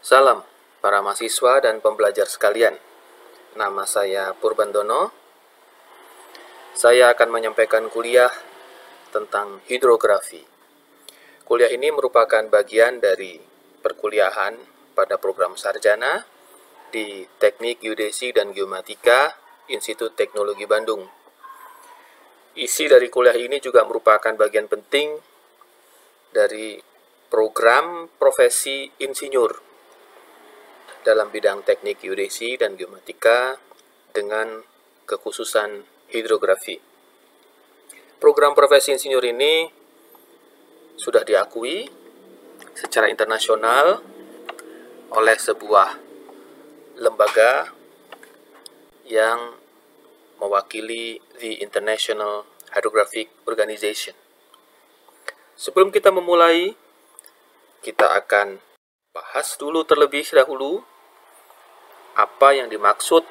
Salam para mahasiswa dan pembelajar sekalian. Nama saya Purbandono. Saya akan menyampaikan kuliah tentang hidrografi. Kuliah ini merupakan bagian dari perkuliahan pada program sarjana di Teknik Geodesi dan Geomatika Institut Teknologi Bandung. Isi dari kuliah ini juga merupakan bagian penting dari program profesi insinyur dalam bidang teknik geodesi dan geomatika dengan kekhususan hidrografi. Program profesi insinyur ini sudah diakui secara internasional oleh sebuah lembaga yang mewakili the International Hydrographic Organization. Sebelum kita memulai, kita akan bahas dulu terlebih dahulu apa yang dimaksud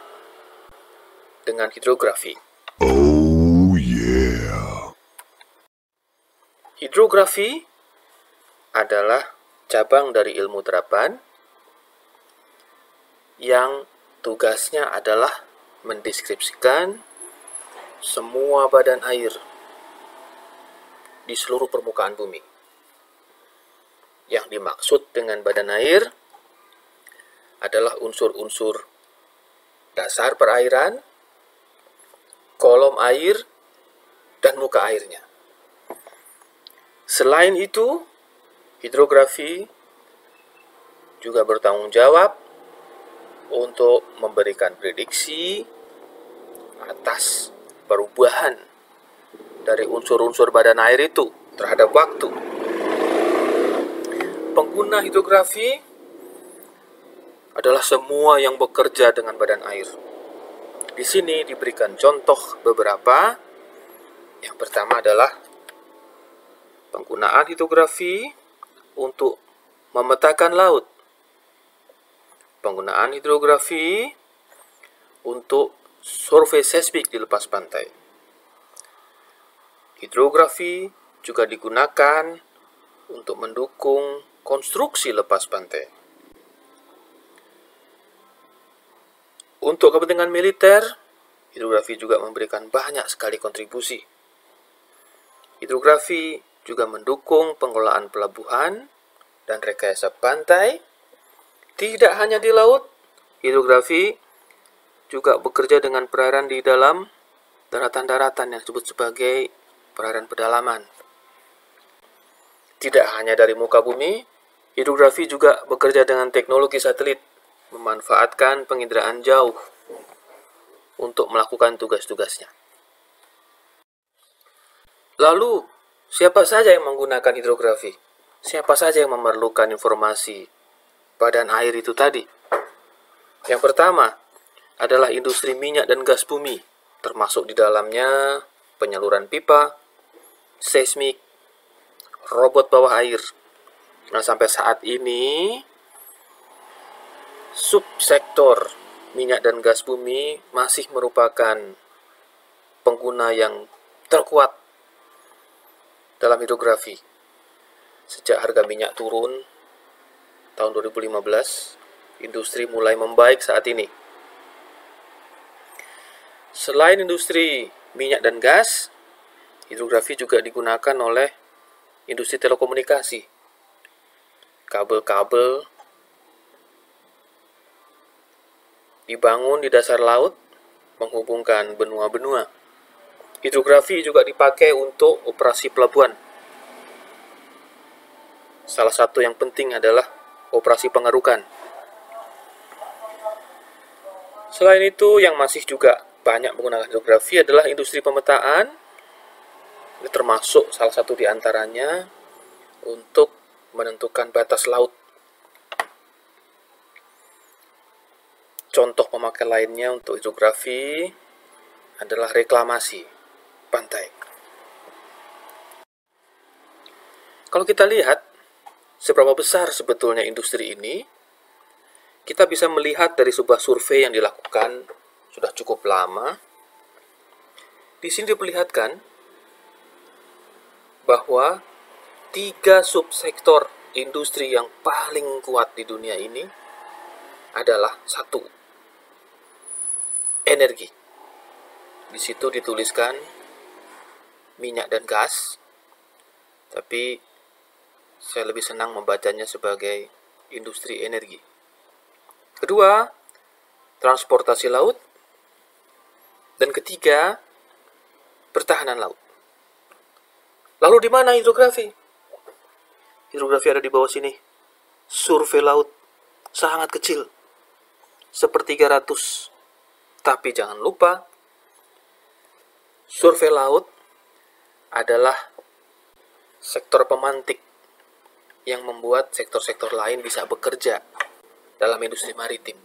dengan hidrografi. Oh yeah. Hidrografi adalah cabang dari ilmu terapan yang tugasnya adalah mendeskripsikan semua badan air di seluruh permukaan bumi. Yang dimaksud dengan badan air adalah unsur-unsur dasar perairan, kolom air, dan muka airnya. Selain itu, hidrografi juga bertanggung jawab untuk memberikan prediksi atas perubahan dari unsur-unsur badan air itu terhadap waktu. Pengguna hidrografi adalah semua yang bekerja dengan badan air. Di sini diberikan contoh beberapa. Yang pertama adalah penggunaan hidrografi untuk memetakan laut. Penggunaan hidrografi untuk survei seismik di lepas pantai. Hidrografi juga digunakan untuk mendukung konstruksi lepas pantai. Untuk kepentingan militer, hidrografi juga memberikan banyak sekali kontribusi. Hidrografi juga mendukung pengelolaan pelabuhan dan rekayasa pantai. Tidak hanya di laut, hidrografi juga bekerja dengan perairan di dalam daratan-daratan yang disebut sebagai perairan pedalaman. Tidak hanya dari muka bumi, hidrografi juga bekerja dengan teknologi satelit, memanfaatkan penginderaan jauh untuk melakukan tugas-tugasnya. Lalu, siapa saja yang menggunakan hidrografi? Siapa saja yang memerlukan informasi badan air itu tadi? Yang pertama adalah industri minyak dan gas bumi, termasuk di dalamnya penyaluran pipa, seismik, robot bawah air. Nah, sampai saat ini subsektor minyak dan gas bumi masih merupakan pengguna yang terkuat dalam hidrografi. Sejak harga minyak turun tahun 2015, industri mulai membaik saat ini. Selain industri minyak dan gas, hidrografi juga digunakan oleh industri telekomunikasi. Kabel-kabel dibangun di dasar laut menghubungkan benua-benua. Hidrografi juga dipakai untuk operasi pelabuhan. Salah satu yang penting adalah operasi pengerukan. Selain itu, yang masih juga banyak menggunakan hidrografi adalah industri pemetaan, termasuk salah satu di antaranya untuk menentukan batas laut. Contoh pemakai lainnya untuk hidrografi adalah reklamasi pantai. Kalau kita lihat seberapa besar sebetulnya industri ini, kita bisa melihat dari sebuah survei yang dilakukan sudah cukup lama. Di sini diperlihatkan bahwa tiga subsektor industri yang paling kuat di dunia ini adalah satu energi. Di situ dituliskan minyak dan gas, tapi saya lebih senang membacanya sebagai industri energi. Kedua, transportasi laut. Dan ketiga, pertahanan laut. Lalu di mana hidrografi? Hidrografi ada di bawah sini. Survei laut sangat kecil. Sepertiga ratus. Tapi jangan lupa, survei laut adalah sektor pemantik yang membuat sektor-sektor lain bisa bekerja dalam industri maritim.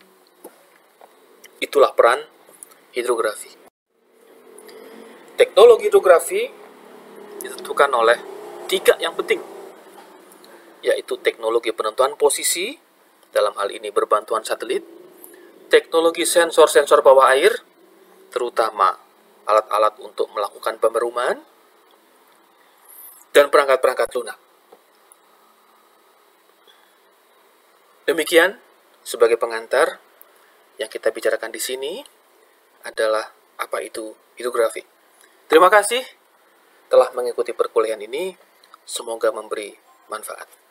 Itulah peran hidrografi. Teknologi hidrografi ditentukan oleh tiga yang penting, yaitu teknologi penentuan posisi, dalam hal ini berbantuan satelit, teknologi sensor-sensor bawah air, terutama alat-alat untuk melakukan pemeruman, dan perangkat-perangkat lunak. Demikian sebagai pengantar yang kita bicarakan di sini adalah apa itu hidrografi. Terima kasih telah mengikuti perkuliahan ini. Semoga memberi manfaat.